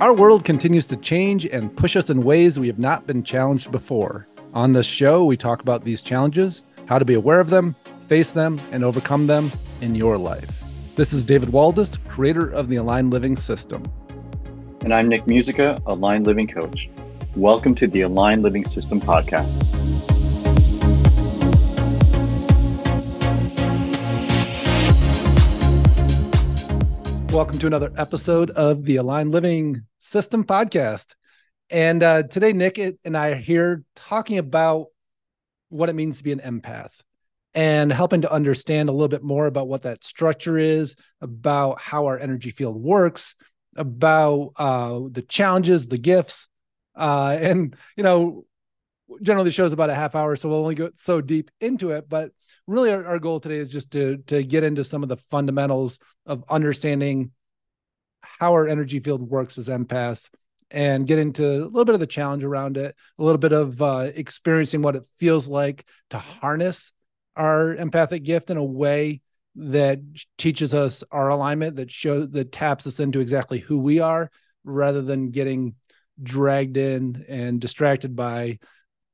Our world continues to change and push us in ways we have not been challenged before. On this show, we talk about these challenges, how to be aware of them, face them, and overcome them in your life. This is David Waldas, creator of the Aligned Living System. And I'm Nick Musica, Aligned Living Coach. Welcome to the Aligned Living System podcast. Welcome to another episode of the Aligned Living System podcast. And uh, today, Nick and I are here talking about what it means to be an empath and helping to understand a little bit more about what that structure is, about how our energy field works, about uh, the challenges, the gifts. Uh, and, you know, generally the show's about a half hour, so we'll only go so deep into it. But really our, our goal today is just to to get into some of the fundamentals of understanding how our energy field works as empaths and get into a little bit of the challenge around it, a little bit of uh, experiencing what it feels like to harness our empathic gift in a way that teaches us our alignment, that shows that taps us into exactly who we are, rather than getting dragged in and distracted by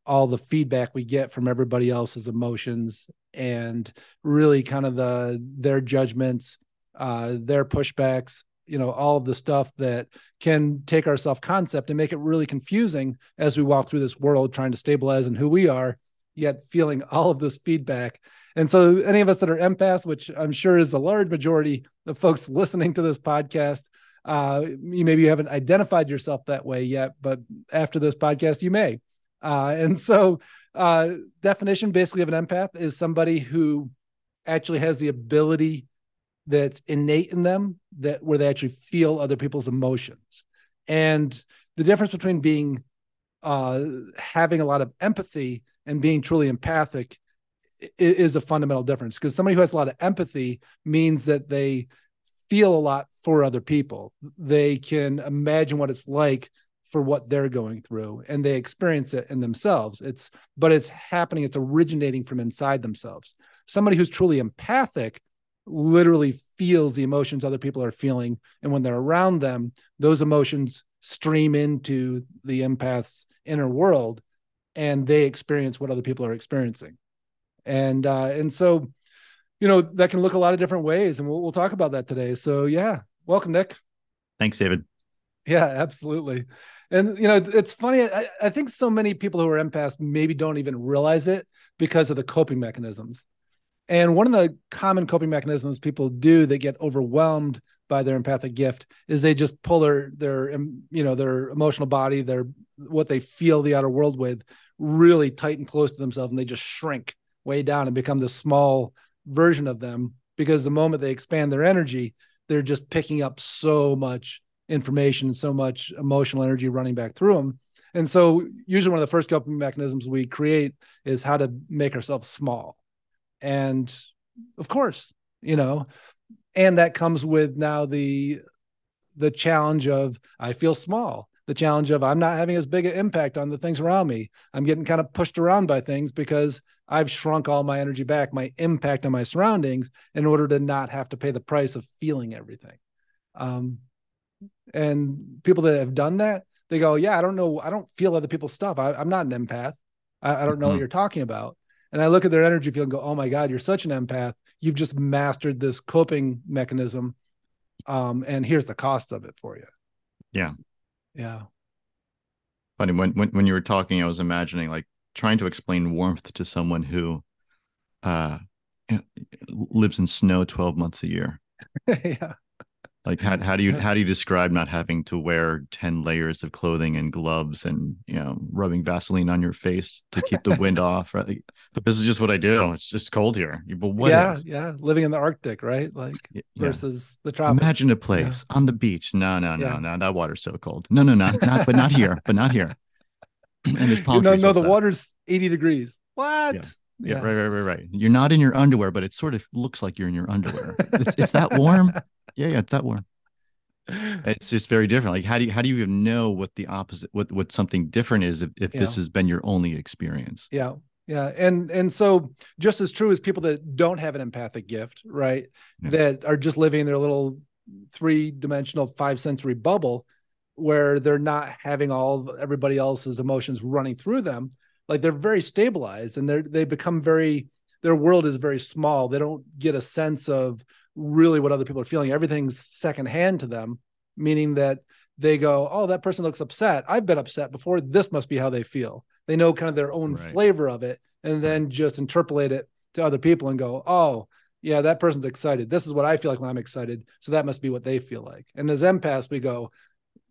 all the feedback we get from everybody else's emotions and really kind of the their judgments uh their pushbacks you know all of the stuff that can take our self concept and make it really confusing as we walk through this world trying to stabilize in who we are yet feeling all of this feedback. And so any of us that are empaths which i'm sure is a large majority of folks listening to this podcast uh you maybe you haven't identified yourself that way yet but after this podcast you may uh, and so, uh, definition basically of an empath is somebody who actually has the ability that's innate in them that where they actually feel other people's emotions. And the difference between being uh, having a lot of empathy and being truly empathic is a fundamental difference because somebody who has a lot of empathy means that they feel a lot for other people. They can imagine what it's like for what they're going through and they experience it in themselves. It's but it's happening it's originating from inside themselves. Somebody who's truly empathic literally feels the emotions other people are feeling and when they're around them those emotions stream into the empath's inner world and they experience what other people are experiencing. And uh and so you know that can look a lot of different ways and we'll, we'll talk about that today. So yeah. Welcome nick. Thanks david. Yeah absolutely and you know it's funny I, I, think so many people who are empaths maybe don't even realize it because of the coping mechanisms. And one of the common coping mechanisms people do that get overwhelmed by their empathic gift is they just pull their their you know their emotional body their what they feel the outer world with really tight and close to themselves and they just shrink way down and become this small version of them because the moment they expand their energy they're just picking up so much information, and so much emotional energy running back through them. And so, usually, one of the first coping mechanisms we create is how to make ourselves small. And of course, you know, and that comes with now the the challenge of I feel small, the challenge of I'm not having as big an impact on the things around me. I'm getting kind of pushed around by things because I've shrunk all my energy back, my impact on my surroundings, in order to not have to pay the price of feeling everything. Um, and people that have done that, they go, Yeah, I don't know. I don't feel other people's stuff. I, am not an empath. I, I don't know mm-hmm. what you're talking about. And I look at their energy field and go, Oh my God, you're such an empath. You've just mastered this coping mechanism. Um, and here's the cost of it for you. Yeah. Yeah. Funny when, when when you were talking, I was imagining like trying to explain warmth to someone who uh lives in snow 12 months a year. yeah. Like how how do you how do you describe not having to wear 10 layers of clothing and gloves and you know rubbing Vaseline on your face to keep the wind off, right? But this is just what I do. It's just cold here. But what yeah, if? yeah. Living in the Arctic, right? Like yeah. versus the tropics. Imagine a place yeah. on the beach. No, no, no, yeah. no. That water's so cold. No, no, no, not but not here, but not here. and there's palm know, no, the water's 80 degrees. What? Yeah. Yeah, right, right, right, right. You're not in your underwear, but it sort of looks like you're in your underwear. it's, it's that warm. Yeah, yeah, it's that warm. It's just very different. Like, how do you how do you even know what the opposite, what what something different is if, if yeah. this has been your only experience? Yeah, yeah, and and so just as true as people that don't have an empathic gift, right, yeah. that are just living in their little three dimensional five sensory bubble, where they're not having all everybody else's emotions running through them like they're very stabilized and they're they become very their world is very small. They don't get a sense of really what other people are feeling. Everything's secondhand to them meaning that they go oh that person looks upset. I've been upset before. This must be how they feel. They know kind of their own right. flavor of it and then just interpolate it to other people and go oh yeah that person's excited. This is what i feel like when i'm excited. So that must be what they feel like. And as empaths we go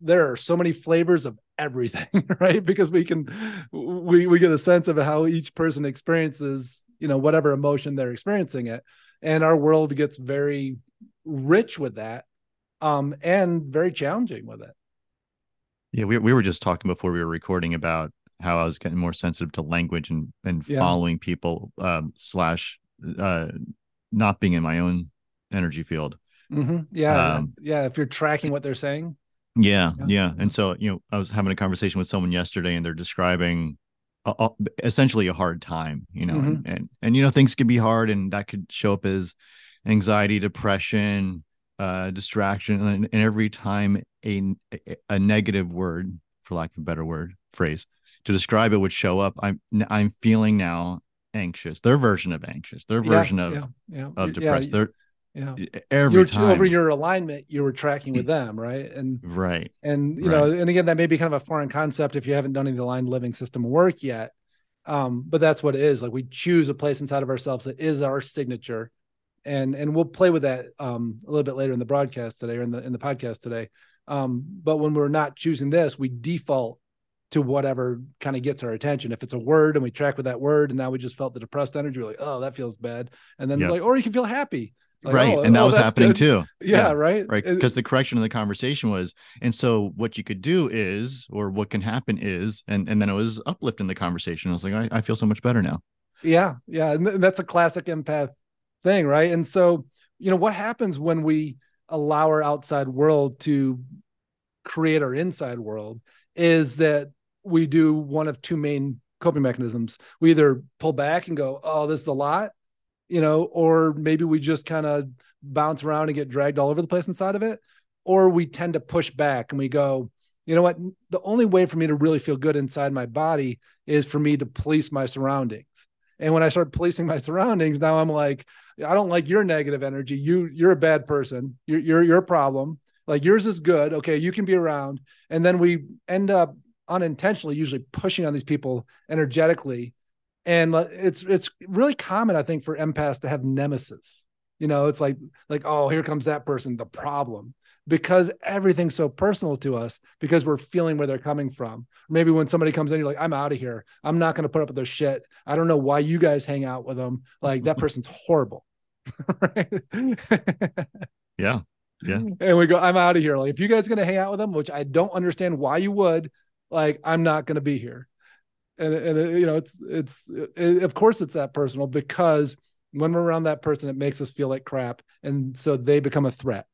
there are so many flavors of everything right? Because we can we we get a sense of how each person experiences you know whatever emotion they're experiencing it. And our world gets very rich with that um and very challenging with it. Yeah we, we were just talking before we were recording about how i was getting more sensitive to language and and yeah. following people um slash uh not being in my own energy field. Mm-hmm. yeah um, yeah if you're tracking what they're saying yeah, yeah, yeah. And so, you know, I was having a conversation with someone yesterday and they're describing a, a, essentially a hard time, you know, mm-hmm. and, and, and, you know, things could be hard and that could show up as anxiety, depression, uh, distraction. And, and every time a, a negative word, for lack of a better word, phrase to describe it would show up, I'm, I'm feeling now anxious, their version of anxious, their version yeah, of, yeah, of depressed. They're, yeah every you're, time over your alignment you were tracking with them right and right and you right. know and again that may be kind of a foreign concept if you haven't done any of the aligned living system work yet um but that's what it is like we choose a place inside of ourselves that is our signature and and we'll play with that um a little bit later in the broadcast today or in the in the podcast today um but when we're not choosing this we default to whatever kind of gets our attention. If it's a word and we track with that word, and now we just felt the depressed energy, we're like, oh, that feels bad. And then yep. like, or you can feel happy. Like, oh, right. Oh, and that oh, was happening good. too. Yeah, yeah, right. Right. Because the correction of the conversation was, and so what you could do is, or what can happen is, and, and then it was uplifting the conversation. I was like, I, I feel so much better now. Yeah. Yeah. And that's a classic empath thing. Right. And so, you know, what happens when we allow our outside world to create our inside world is that we do one of two main coping mechanisms. We either pull back and go, oh, this is a lot you know, or maybe we just kind of bounce around and get dragged all over the place inside of it, or we tend to push back and we go, you know what, the only way for me to really feel good inside my body is for me to police my surroundings. And when I start policing my surroundings, now I'm like, I don't like your negative energy. You you're a bad person. You're you're your problem. Like yours is good. Okay, you can be around. And then we end up unintentionally usually pushing on these people energetically and it's it's really common i think for empaths to have nemesis. You know it's like like oh here comes that person the problem. Because everything's so personal to us because we're feeling where they're coming from. Maybe when somebody comes in you're like i'm out of here. I'm not going to put up with their shit. I don't know why you guys hang out with them like that mm-hmm. person's horrible. Yeah yeah. And we go i'm out of here. Like if you guys are going to hang out with them which i don't understand why you would like i'm not going to be here and and you know it's it's it, of course it's that personal because when we're around that person it makes us feel like crap and so they become a threat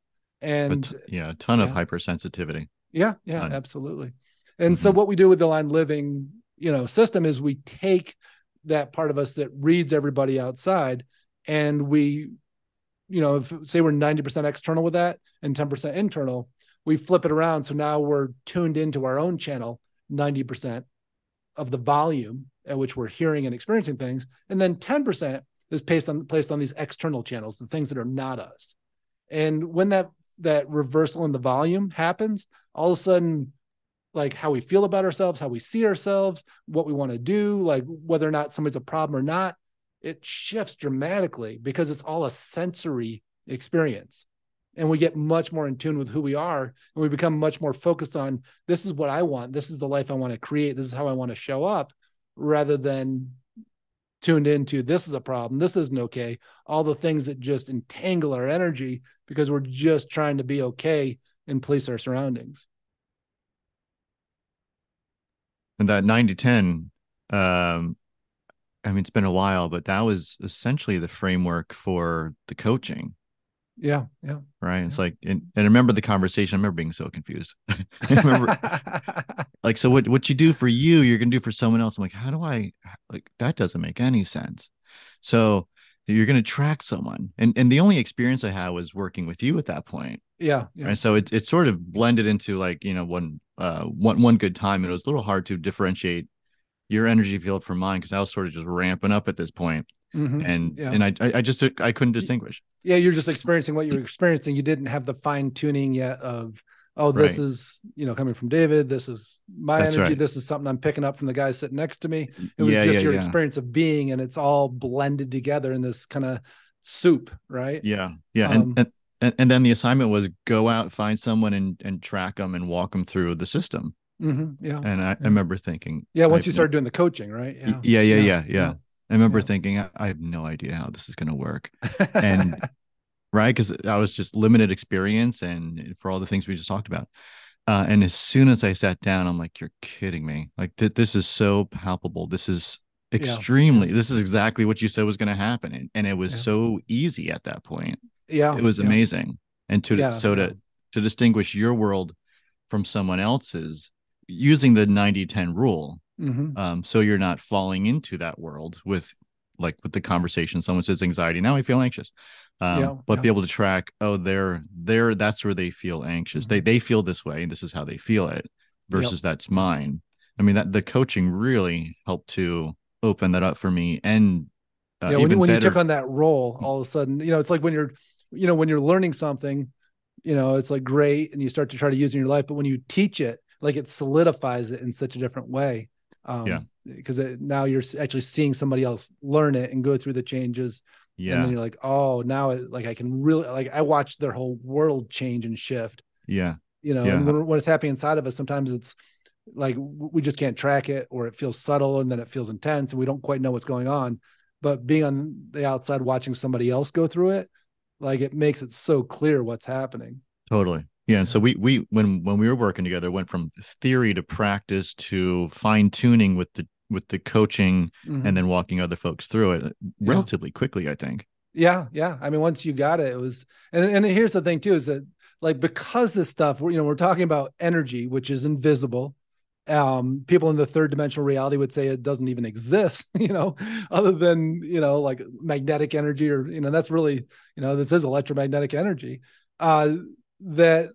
and yeah a ton yeah. of hypersensitivity yeah yeah ton. absolutely and mm-hmm. so what we do with the aligned living you know system is we take that part of us that reads everybody outside and we you know if say we're 90% external with that and 10% internal we flip it around so now we're tuned into our own channel 90% of the volume at which we're hearing and experiencing things, and then 10% is placed on placed on these external channels, the things that are not us. And when that that reversal in the volume happens, all of a sudden, like how we feel about ourselves, how we see ourselves, what we want to do, like whether or not somebody's a problem or not, it shifts dramatically because it's all a sensory experience and we get much more in tune with who we are and we become much more focused on this is what i want this is the life i want to create this is how i want to show up rather than tuned into this is a problem this isn't okay all the things that just entangle our energy because we're just trying to be okay and police our surroundings. And that 90 10 um i mean it's been a while but that was essentially the framework for the coaching yeah, yeah. Right. It's like, and, and I remember the conversation. I remember being so confused. remember, like, so what what you do for you, you're gonna do for someone else. I'm like, how do I like that? Doesn't make any sense. So you're going to track someone and and the only experience i had was working with you at that point yeah, yeah. right so it, it sort of blended into like you know one uh one one good time it was a little hard to differentiate your energy field from mine because i was sort of just ramping up at this point mm-hmm. and yeah. and i i just i couldn't distinguish. yeah you're just experiencing what you're experiencing. You didn't have the fine tuning yet of oh this right. is you know coming from david. This is my That's energy. right. this is something i'm picking up from the guy sitting next to me. It was yeah, just yeah, your yeah. experience of being and it's all blended together in this kind of soup right? Yeah yeah. Um, and, and and then the assignment was go out find someone and and track them and walk them through the system. Mm-hmm, yeah. And I, I, remember thinking yeah once you started doing the coaching right? Yeah yeah. yeah yeah, yeah. I remember thinking, I, have no idea how this is going to work. And right? Because I was just limited experience and for all the things we just talked about. Uh, and as soon as I sat down, I'm like, "You're kidding me! Like th- this is so palpable. This is extremely. Yeah. This is exactly what you said was going to happen, and, and, it was yeah. so easy at that point. Yeah, it was yeah. amazing. And to so to to distinguish your world from someone else's using the 90-10 rule, mm-hmm. um, so you're not falling into that world with like with the conversation. Someone says anxiety. Now I feel anxious um, yeah, but yeah. be able to track oh they're they're that's where they feel anxious mm-hmm. they they feel this way and this is how they feel it versus yep. that's mine i mean that the coaching really helped to open that up for me and uh, yeah when, when you took on that role all of a sudden you know it's like when you're you know when you're learning something you know it's like great and you start to try to use in your life but when you teach it like it solidifies it in such a different way um, yeah because now you're actually seeing somebody else learn it and go through the changes yeah. And then you're like, oh, now it, like I can really like I watched their whole world change and shift. Yeah. You know, yeah. and when, when it's happening inside of us, sometimes it's like we just can't track it or it feels subtle and then it feels intense and we don't quite know what's going on. But being on the outside watching somebody else go through it, like it makes it so clear what's happening. Totally. Yeah. And so we we when when we were working together went from theory to practice to fine tuning with the with the coaching mm-hmm. and then walking other folks through it relatively yeah. quickly, I think. Yeah, yeah. I mean, once you got it, it was and and here's the thing too, is that like because this stuff, we're you know, we're talking about energy, which is invisible. Um, people in the third dimensional reality would say it doesn't even exist, you know, other than you know, like magnetic energy, or you know, that's really, you know, this is electromagnetic energy. Uh that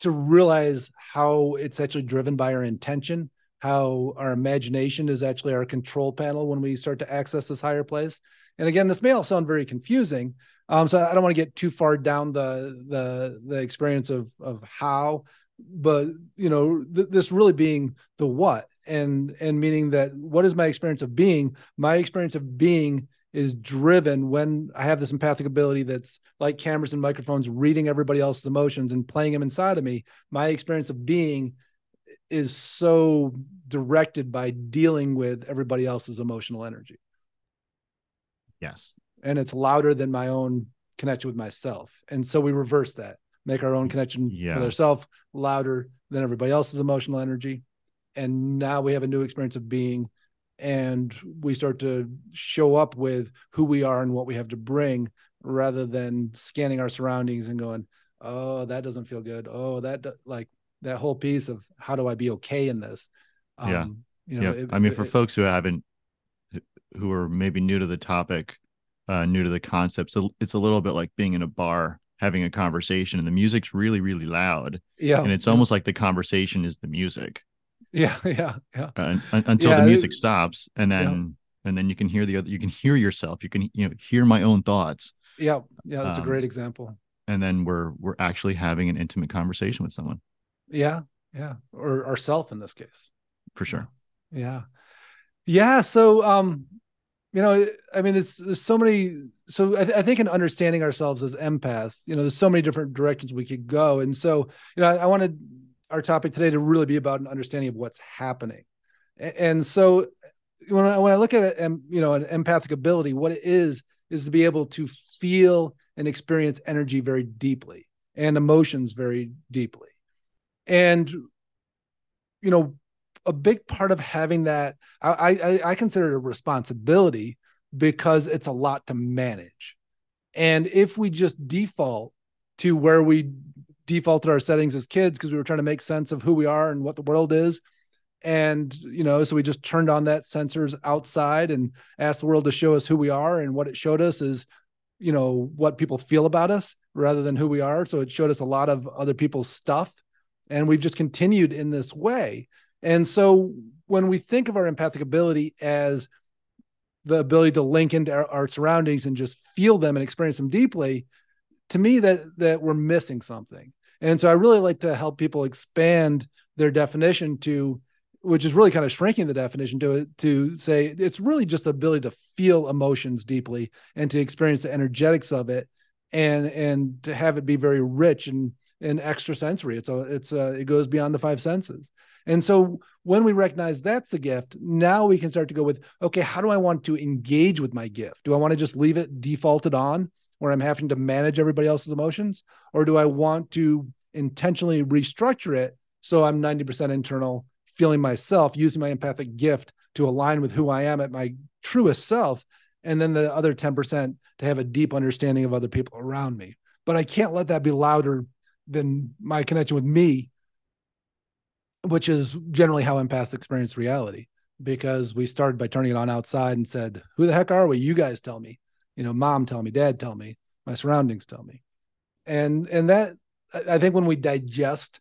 to realize how it's actually driven by our intention how our imagination is actually our control panel when we start to access this higher place. And again, this may all sound very confusing. Um, so I don't want to get too far down the the the experience of of how, but you know, th- this really being the what and and meaning that what is my experience of being? My experience of being is driven when I have this empathic ability that's like cameras and microphones reading everybody else's emotions and playing them inside of me. My experience of being is so directed by dealing with everybody else's emotional energy. Yes. And it's louder than my own connection with myself. And so we reverse that, make our own connection yeah. with ourselves louder than everybody else's emotional energy. And now we have a new experience of being and we start to show up with who we are and what we have to bring rather than scanning our surroundings and going, oh, that doesn't feel good. Oh, that like that whole piece of how do I be okay in this? Um, yeah. You know, yeah. It, I mean, for it, folks who haven't, who are maybe new to the topic, uh, new to the concept, so it's a little bit like being in a bar having a conversation and the music's really, really loud. Yeah. And it's almost like the conversation is the music. Yeah. Yeah. Yeah. Uh, until yeah, the music it, stops. And then, and then you can hear the other, you can hear yourself. You can, you know, hear my own thoughts. Yeah. Yeah. That's um, a great example. And then we're, we're actually having an intimate conversation with someone. Yeah, yeah, or ourself in this case. For sure. Yeah. Yeah. So, um, you know, I mean, there's, there's so many. So I, th- I, think in understanding ourselves as empaths, you know, there's so many different directions we could go. And so, you know, I, I wanted our topic today to really be about an understanding of what's happening. And, so when I, when I look at it, and you know, an empathic ability, what it is, is to be able to feel and experience energy very deeply and emotions very deeply and you know a big part of having that I, I i consider it a responsibility because it's a lot to manage and if we just default to where we defaulted our settings as kids because we were trying to make sense of who we are and what the world is. And you know so we just turned on that sensors outside and asked the world to show us who we are. And what it showed us is you know what people feel about us rather than who we are. So it showed us a lot of other people's stuff. And we've just continued in this way. And so when we think of our empathic ability as the ability to link into our, our surroundings and just feel them and experience them deeply to me that that we're missing something. And so i really like to help people expand their definition to which is really kind of shrinking the definition to it to say it's really just the ability to feel emotions deeply and to experience the energetics of it and and to have it be very rich and and extra sensory it's a it's a it goes beyond the five senses. And so when we recognize that's the gift now we can start to go with okay how do i want to engage with my gift? Do i want to just leave it defaulted on where i'm having to manage everybody else's emotions or do i want to intentionally restructure it so i'm 90% internal feeling myself, using my empathic gift to align with who I am at my truest self. And then the other 10% to have a deep understanding of other people around me. But I can't let that be louder than my connection with me, which is generally how empaths experience reality. Because we started by turning it on outside and said, Who the heck are we? You guys tell me. You know, mom tell me, dad tell me, my surroundings tell me. And and that I think when we digest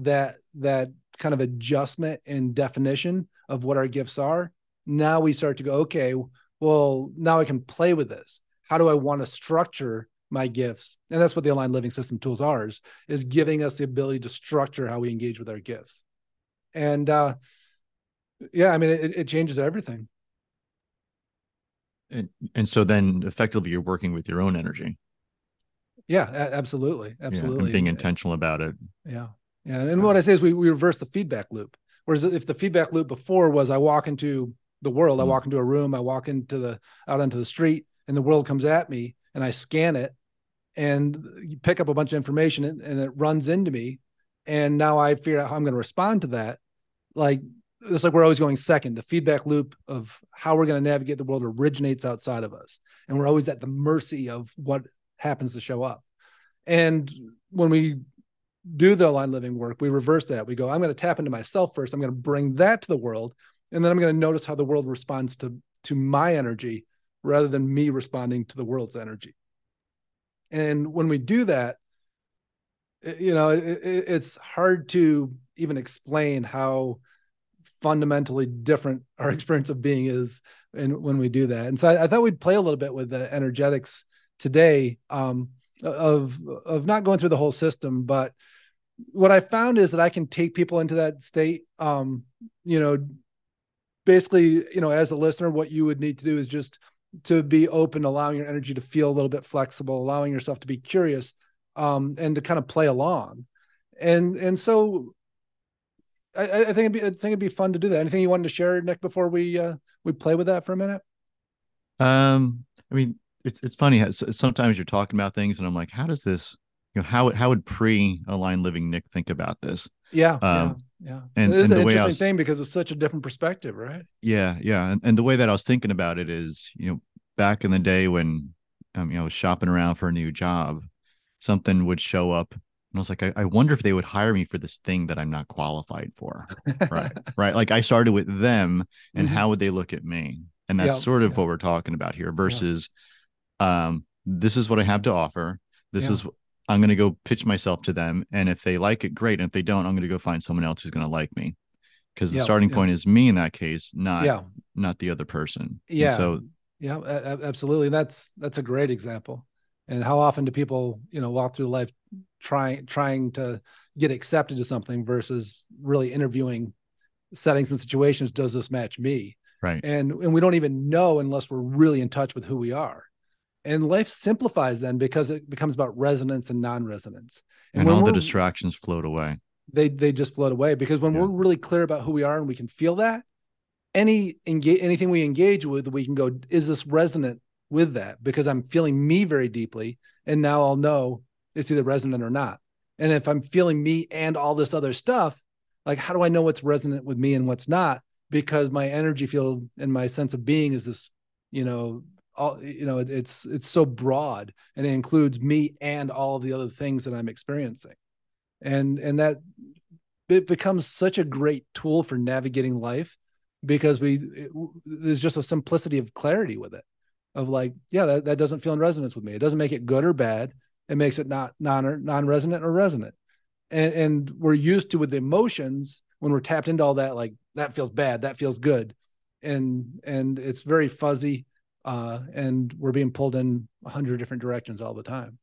that that kind of adjustment and definition of what our gifts are, now we start to go, okay, well, now I can play with this. How do I want to structure my gifts? And that's what the aligned living system tools are is, is giving us the ability to structure how we engage with our gifts. And uh yeah, I mean it, it changes everything. And and so then effectively you're working with your own energy. Yeah, absolutely. Absolutely. Yeah, and being intentional about it. Yeah. Yeah, and what I say is we, we reverse the feedback loop. Whereas if the feedback loop before was I walk into the world, mm-hmm. I walk into a room, I walk into the out onto the street, and the world comes at me, and I scan it, and pick up a bunch of information, and, and it runs into me, and now I figure out how I'm going to respond to that. Like it's like we're always going second. The feedback loop of how we're going to navigate the world originates outside of us, and we're always at the mercy of what happens to show up. And when we do the aligned living work, we reverse that. We go, I'm going to tap into myself first. I'm going to bring that to the world. And then I'm going to notice how the world responds to, to my energy rather than me responding to the world's energy. And when we do that, eh, you know, it, it's hard to even explain how fundamentally different our experience of being is and when we do that. And so I, I, thought we'd play a little bit with the energetics today um, of of not going through the whole system, but what I found is that I can take people into that state. Um, you know, basically, you know, as a listener, what you would need to do is just to be open, allowing your energy to feel a little bit flexible, allowing yourself to be curious, um, and to kind of play along. And and so I, I think it'd be I think it'd be fun to do that. Anything you wanted to share, Nick, before we uh we play with that for a minute? Um, I mean, it's it's funny. Sometimes you're talking about things, and I'm like, how does this you know how would how would pre aligned living Nick think about this? Yeah, um, yeah, yeah. And and an interesting was, thing because it's such a different perspective, right? Yeah, yeah. And, and the way that I was thinking about it is, you know, back in the day when um, you know I was shopping around for a new job, something would show up and I was like, I, I, wonder if they would hire me for this thing that I'm not qualified for. right. Right. Like I started with them and mm-hmm. how would they look at me? And that's sort of what we're talking about here versus um, this is what I have to offer. This is I'm going to go pitch myself to them. And if they like it, great. And if they don't, I'm going to go find someone else who's going to like me. Because the starting point is me in that case, not yeah. not the other person. Yeah. And so yeah, absolutely. That's that's a great example. And how often do people, you know, walk through life trying trying to get accepted to something versus really interviewing settings and situations? Does this match me? Right. And and we don't even know unless we're really in touch with who we are and life simplifies then because it becomes about resonance and non-resonance and, and all the distractions float away they they just float away because when yeah. we're really clear about who we are and we can feel that any engage anything we engage with we can go is this resonant with that because i'm feeling me very deeply and now i'll know it's either resonant or not. And if i'm feeling me and all this other stuff like how do i know what's resonant with me and what's not? Because my energy field and my sense of being is this you know all you know it's it's so broad and it includes me and all the other things that i'm experiencing. And and that it becomes such a great tool for navigating life because we it, there's just a simplicity of clarity with it of like yeah that, that doesn't feel in resonance with me. It doesn't make it good or bad it makes it not non non-resonant or resonant. And and we're used to with the emotions when we're tapped into all that like that feels bad that feels good. And and it's very fuzzy uh and we're being pulled in a hundred different directions all the time.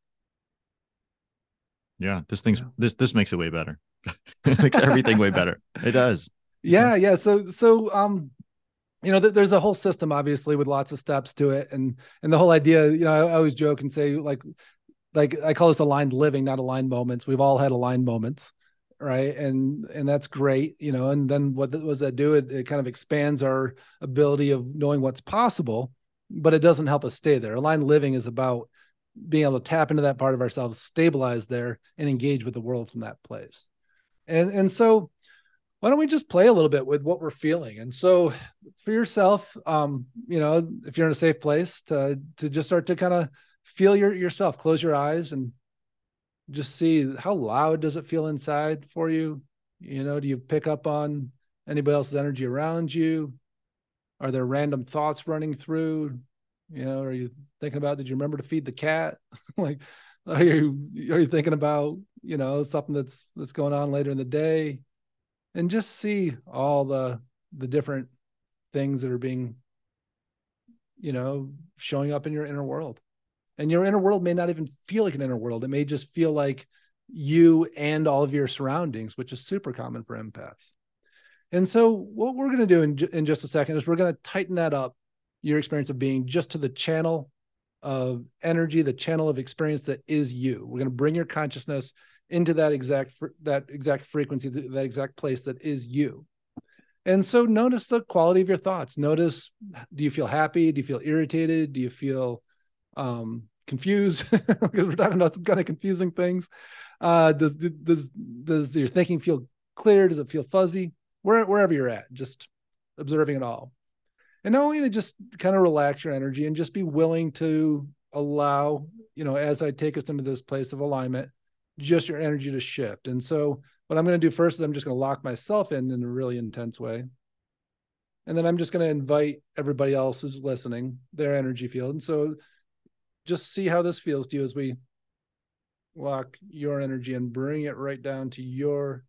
Yeah this thing's yeah. this this makes it way better. It makes everything way better. It does. Yeah yeah. so so um you know th- there's a whole system obviously with lots of steps to it. And and the whole idea you know I, I always joke and say like like i call this aligned living not aligned moments. We've all had aligned moments right? And and that's great you know and then what does that do? It, it kind of expands our ability of knowing what's possible but it doesn't help us stay there. Aligned living is about being able to tap into that part of ourselves stabilize there and engage with the world from that place. And and so why don't we just play a little bit with what we're feeling? And so for yourself um you know if you're in a safe place to to just start to kind of feel your yourself. Close your eyes and just see how loud does it feel inside for you? You know do you pick up on anybody else's energy around you? Are there random thoughts running through? You know are you thinking about did you remember to feed the cat? Like are you are you thinking about you know something that's that's going on later in the day? And just see all the the different things that are being you know showing up in your inner world and your inner world may not even feel like an inner world. It may just feel like you and all of your surroundings which is super common for empaths. And so what we're going to do in, in just a second is we're going to tighten that up your experience of being just to the channel of energy the channel of experience that is you. We're going to bring your consciousness into that exact that exact frequency that exact place that is you. And so notice the quality of your thoughts. Notice do you feel happy? Do you feel irritated? Do you feel um confused because we're talking about some kind of confusing things uh does does does your thinking feel clear does it feel fuzzy Where, wherever you're at just observing it all and now i'm going to just kind of relax your energy and just be willing to allow you know as i take us into this place of alignment just your energy to shift. And so what I'm going to do first is I'm just going to lock myself in in a really intense way. And then I'm just going to invite everybody else who's listening, their energy field. And so just see how this feels to you as we lock your energy and bring it right down to your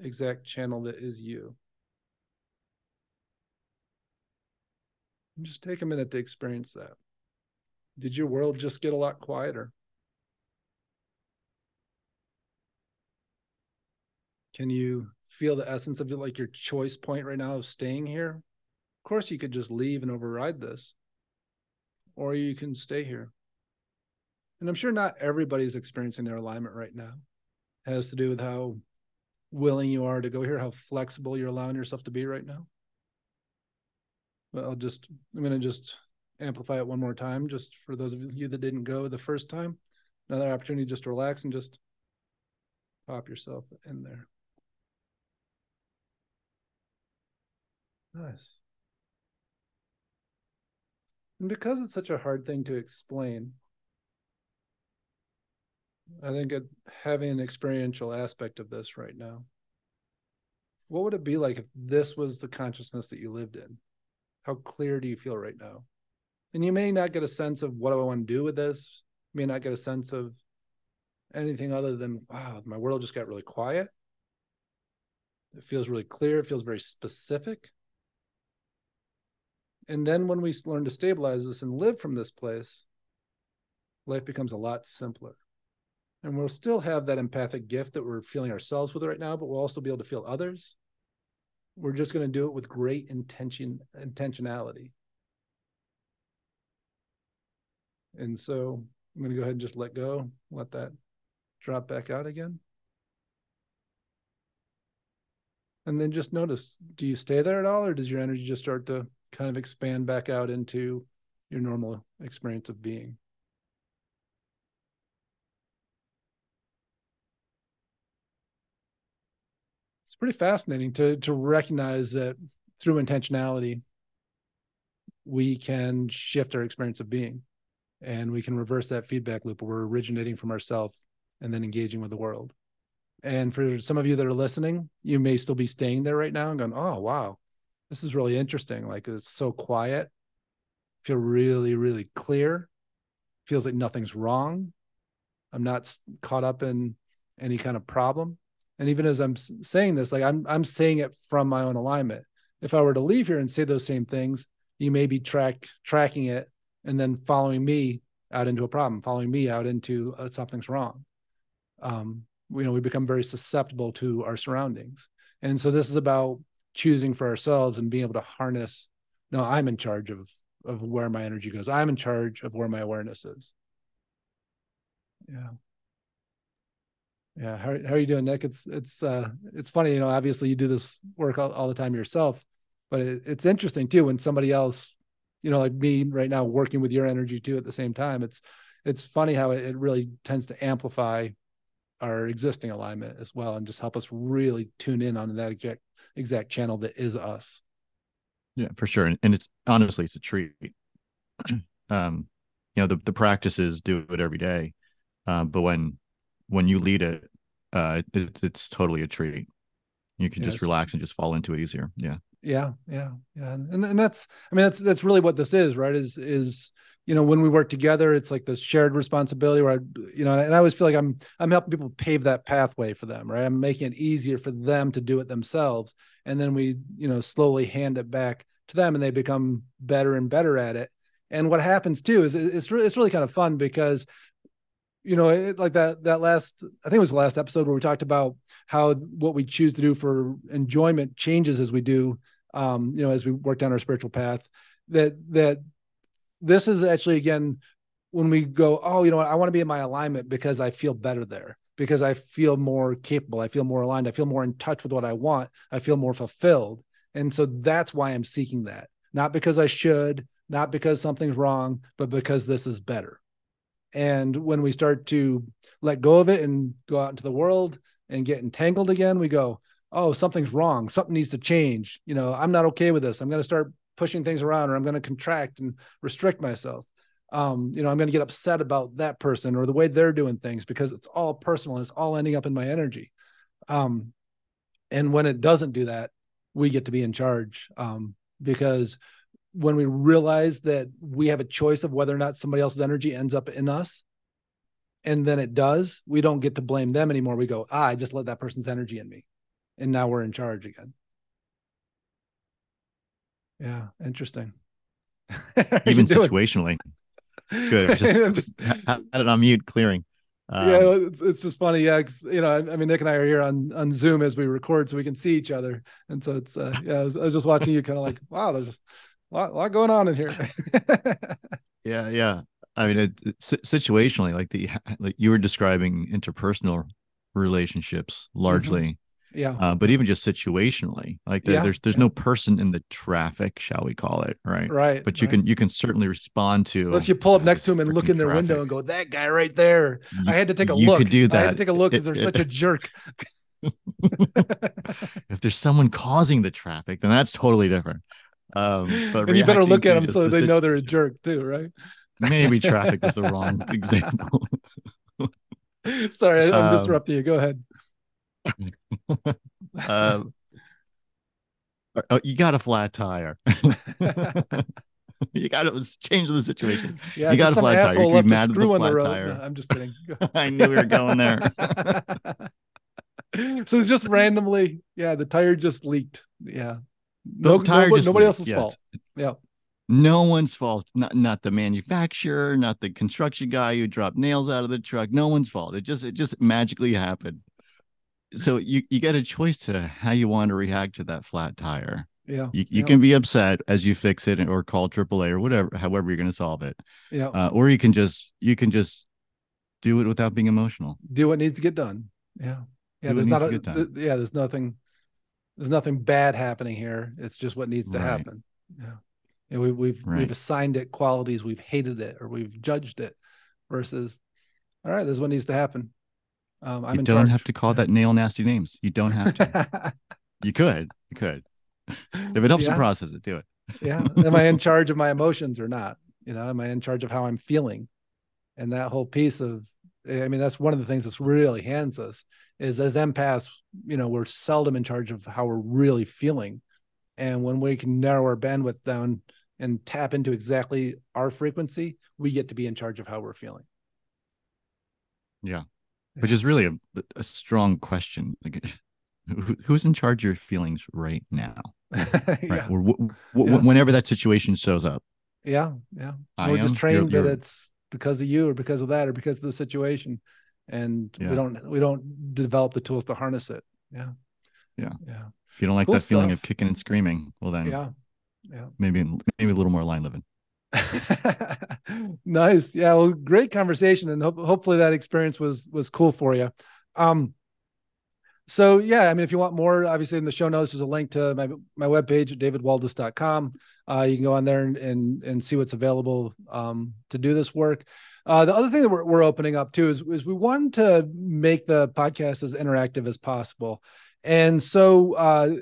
exact channel that is you. And just take a minute to experience that. Did your world just get a lot quieter? Can you feel the essence of it, like your choice point right now of staying here? Of course, you could just leave and override this, or you can stay here. And I'm sure not everybody's experiencing their alignment right now. It has to do with how willing you are to go here, how flexible you're allowing yourself to be right now. But I'll just, I'm going to just amplify it one more time, just for those of you that didn't go the first time. Another opportunity just to relax and just pop yourself in there. Nice. And because it's such a hard thing to explain, I think it, having an experiential aspect of this right now. What would it be like if this was the consciousness that you lived in? How clear do you feel right now? And you may not get a sense of what do I want to do with this. You may not get a sense of anything other than, wow, my world just got really quiet. It feels really clear. It feels very specific. And then when we learn to stabilize this and live from this place, life becomes a lot simpler. And we'll still have that empathic gift that we're feeling ourselves with right now, but we'll also be able to feel others. We're just going to do it with great intention, intentionality. And so I'm going to go ahead and just let go, let that drop back out again. And then just notice do you stay there at all, or does your energy just start to kind of expand back out into your normal experience of being. It's pretty fascinating to to recognize that through intentionality we can shift our experience of being and we can reverse that feedback loop where we're originating from ourselves and then engaging with the world And for some of you that are listening, you may still be staying there right now and going, "Oh, wow, this is really interesting. Like it's so quiet. Feel really, really clear. Feels like nothing's wrong. I'm not caught up in any kind of problem. And even as I'm saying this, like I'm I'm saying it from my own alignment. If I were to leave here and say those same things, you may be track tracking it and then following me out into a problem, following me out into uh, something's wrong. Um, you know, we become very susceptible to our surroundings, and so this is about choosing for ourselves and being able to harness. No, I'm in charge of of where my energy goes. I'm in charge of where my awareness is. Yeah. Yeah. How, how are you doing, Nick? It's, it's, uh, it's funny, you know, obviously you do this work all, all the time yourself, but it, it's interesting too, when somebody else, you know, like me right now working with your energy too, at the same time, it's, it's funny how it, it really tends to amplify our existing alignment as well and just help us really tune in on that exact exact channel that is us. Yeah for sure. And, and it's honestly it's a treat. Um you know the, the practices do it every day. Uh, but when when you lead it uh it, it's totally a treat. You can yes. just relax and just fall into it easier. Yeah. Yeah yeah yeah. And, and that's i mean that's that's really what this is right is is you know when we work together it's like this shared responsibility where I, you know and i always feel like i'm i'm helping people pave that pathway for them right? I'm making it easier for them to do it themselves. And then we you know slowly hand it back to them and they become better and better at it. And what happens too is it's really it's really kind of fun because you know it, like that that last i think it was the last episode where we talked about how what we choose to do for enjoyment changes as we do um you know as we work down our spiritual path that that this is actually again when we go, oh, you know what, I want to be in my alignment because I feel better there, because I feel more capable, I feel more aligned, I feel more in touch with what I want, I feel more fulfilled. And so that's why I'm seeking that. Not because I should, not because something's wrong, but because this is better. And when we start to let go of it and go out into the world and get entangled again, we go, oh, something's wrong. Something needs to change. You know, I'm not okay with this. I'm going to start pushing things around or I'm going to contract and restrict myself. Um, you know, I'm going to get upset about that person or the way they're doing things because it's all personal and it's all ending up in my energy. Um, and when it doesn't do that, we get to be in charge um, because when we realize that we have a choice of whether or not somebody else's energy ends up in us, and then it does, we don't get to blame them anymore. We go, ah, I just let that person's energy in me. And now we're in charge again. Yeah, interesting. Even situationally. Good. Just had it on mute, clearing. Um, yeah, it's, it's just funny. Yeah, you know, I, I, mean, Nick and I are here on on Zoom as we record, so we can see each other. And so it's, uh, yeah, I was, I was just watching you, kind of like, wow, there's a lot, lot going on in here. yeah, yeah. I mean, it, it, situationally, like the like you were describing interpersonal relationships largely. Yeah. Uh, but even just situationally like the, yeah. there's there's yeah. no person in the traffic shall we call it right? Right but you right. can you can certainly respond to unless you pull up next to him and look in their traffic. window and go that guy right there. You, i had to take a you look. could do that i had to take a look because they're it, such a jerk. If there's someone causing the traffic then that's totally different. Um but and you better look at them so the they know they're a jerk too right? Maybe traffic was the wrong example. Sorry i'm um, disrupting you. Go ahead uh, oh, you got a flat tire. you got to change the situation. Yeah, you got a flat tire. You're mad at the flat the tire. No, I'm just kidding. I knew we were going there. so it's just randomly, yeah, the tire just leaked. Yeah. The no, tire nobody, just nobody else's yeah, fault. Yeah. No one's fault. Not not the manufacturer, not the construction guy who dropped nails out of the truck. No one's fault. It just it just magically happened so you you get a choice to how you want to react to that flat tire. Yeah. You, you yeah. can be upset as you fix it or call AAA or whatever, however you're going to solve it. Yeah. Uh, or you can just, you can just do it without being emotional. Do what needs to get done. Yeah. Yeah. Do there's not, a, th- yeah, there's nothing, there's nothing bad happening here. It's just what needs to right. happen. Yeah. And we, we've, right. we've assigned it qualities. We've hated it or we've judged it versus, all right, this is what needs to happen. Um, I'm you don't charge. have to call that nail nasty names. You don't have to. you could. You could. If it helps yeah. you process it, do it. yeah. Am I in charge of my emotions or not? You know, am I in charge of how I'm feeling? And that whole piece of I mean, that's one of the things that's really hands us is as empaths, you know, we're seldom in charge of how we're really feeling. And when we can narrow our bandwidth down and tap into exactly our frequency, we get to be in charge of how we're feeling. Yeah. Which is really a, a strong question. Like, who, who's in charge of your feelings right now? right. yeah. Or, w- w- yeah. Whenever that situation shows up. Yeah. Yeah. I we're am, just trained you're, you're... that it's because of you or because of that or because of the situation. And yeah. we don't, we don't develop the tools to harness it. Yeah. Yeah. Yeah. If you don't like cool that stuff. feeling of kicking and screaming, well then yeah. Yeah. Maybe maybe a little more aligned living. nice. Yeah. Well, great conversation, and ho- hopefully that experience was was cool for you. Um, so yeah, I mean, if you want more, obviously in the show notes, there's a link to my my webpage at davidwaldas.com. Uh, you can go on there and and, and see what's available um, to do this work. Uh, the other thing that we're, we're opening up too is, is we want to make the podcast as interactive as possible. And so uh,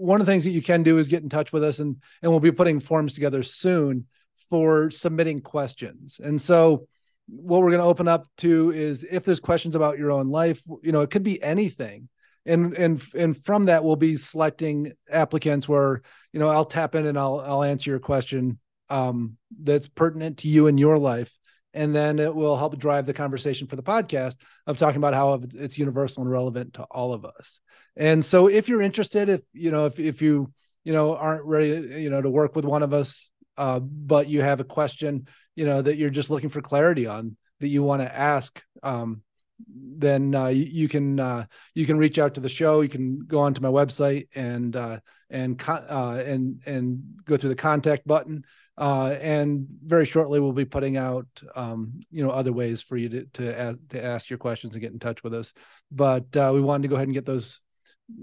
one of the things that you can do is get in touch with us and and we'll be putting forms together soon for submitting questions. And so what we're going to open up to is if there's questions about your own life you know it could be anything. And and and from that we'll be selecting applicants where you know i'll tap in and i'll i'll answer your question um, that's pertinent to you and your life and then it will help drive the conversation for the podcast of talking about how it's universal and relevant to all of us and so if you're interested if you know if, if you you know aren't ready you know to work with one of us uh, but you have a question you know that you're just looking for clarity on that you want to ask um, then uh, you, you, can uh, you can reach out to the show. You can go onto my website and uh, and uh, and and go through the contact button, uh, and very shortly, we'll be putting out, um, you know, other ways for you to to ask, to ask your questions and get in touch with us. But uh, we wanted to go ahead and get those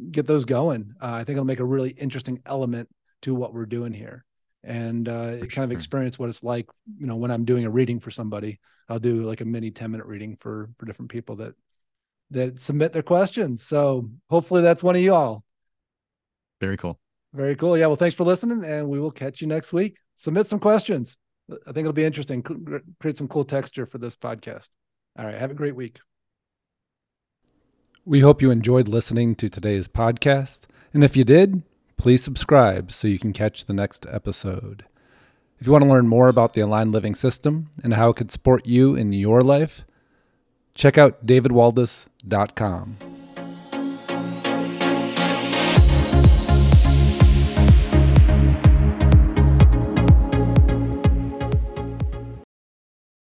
get those going. Uh, I think it'll make a really interesting element to what we're doing here, and uh, kind sure. of experience what it's like. You know, when I'm doing a reading for somebody, I'll do like a mini ten minute reading for for different people that that submit their questions. So hopefully, that's one of you all. Very cool. Very cool. Yeah. Well, thanks for listening, and we will catch you next week submit some questions. I think it'll be interesting. Create some cool texture for this podcast. All right. Have a great week. We hope you enjoyed listening to today's podcast. And if you did, please subscribe so you can catch the next episode. If you want to learn more about the Aligned Living System and how it could support you in your life, check out davidwaldas.com.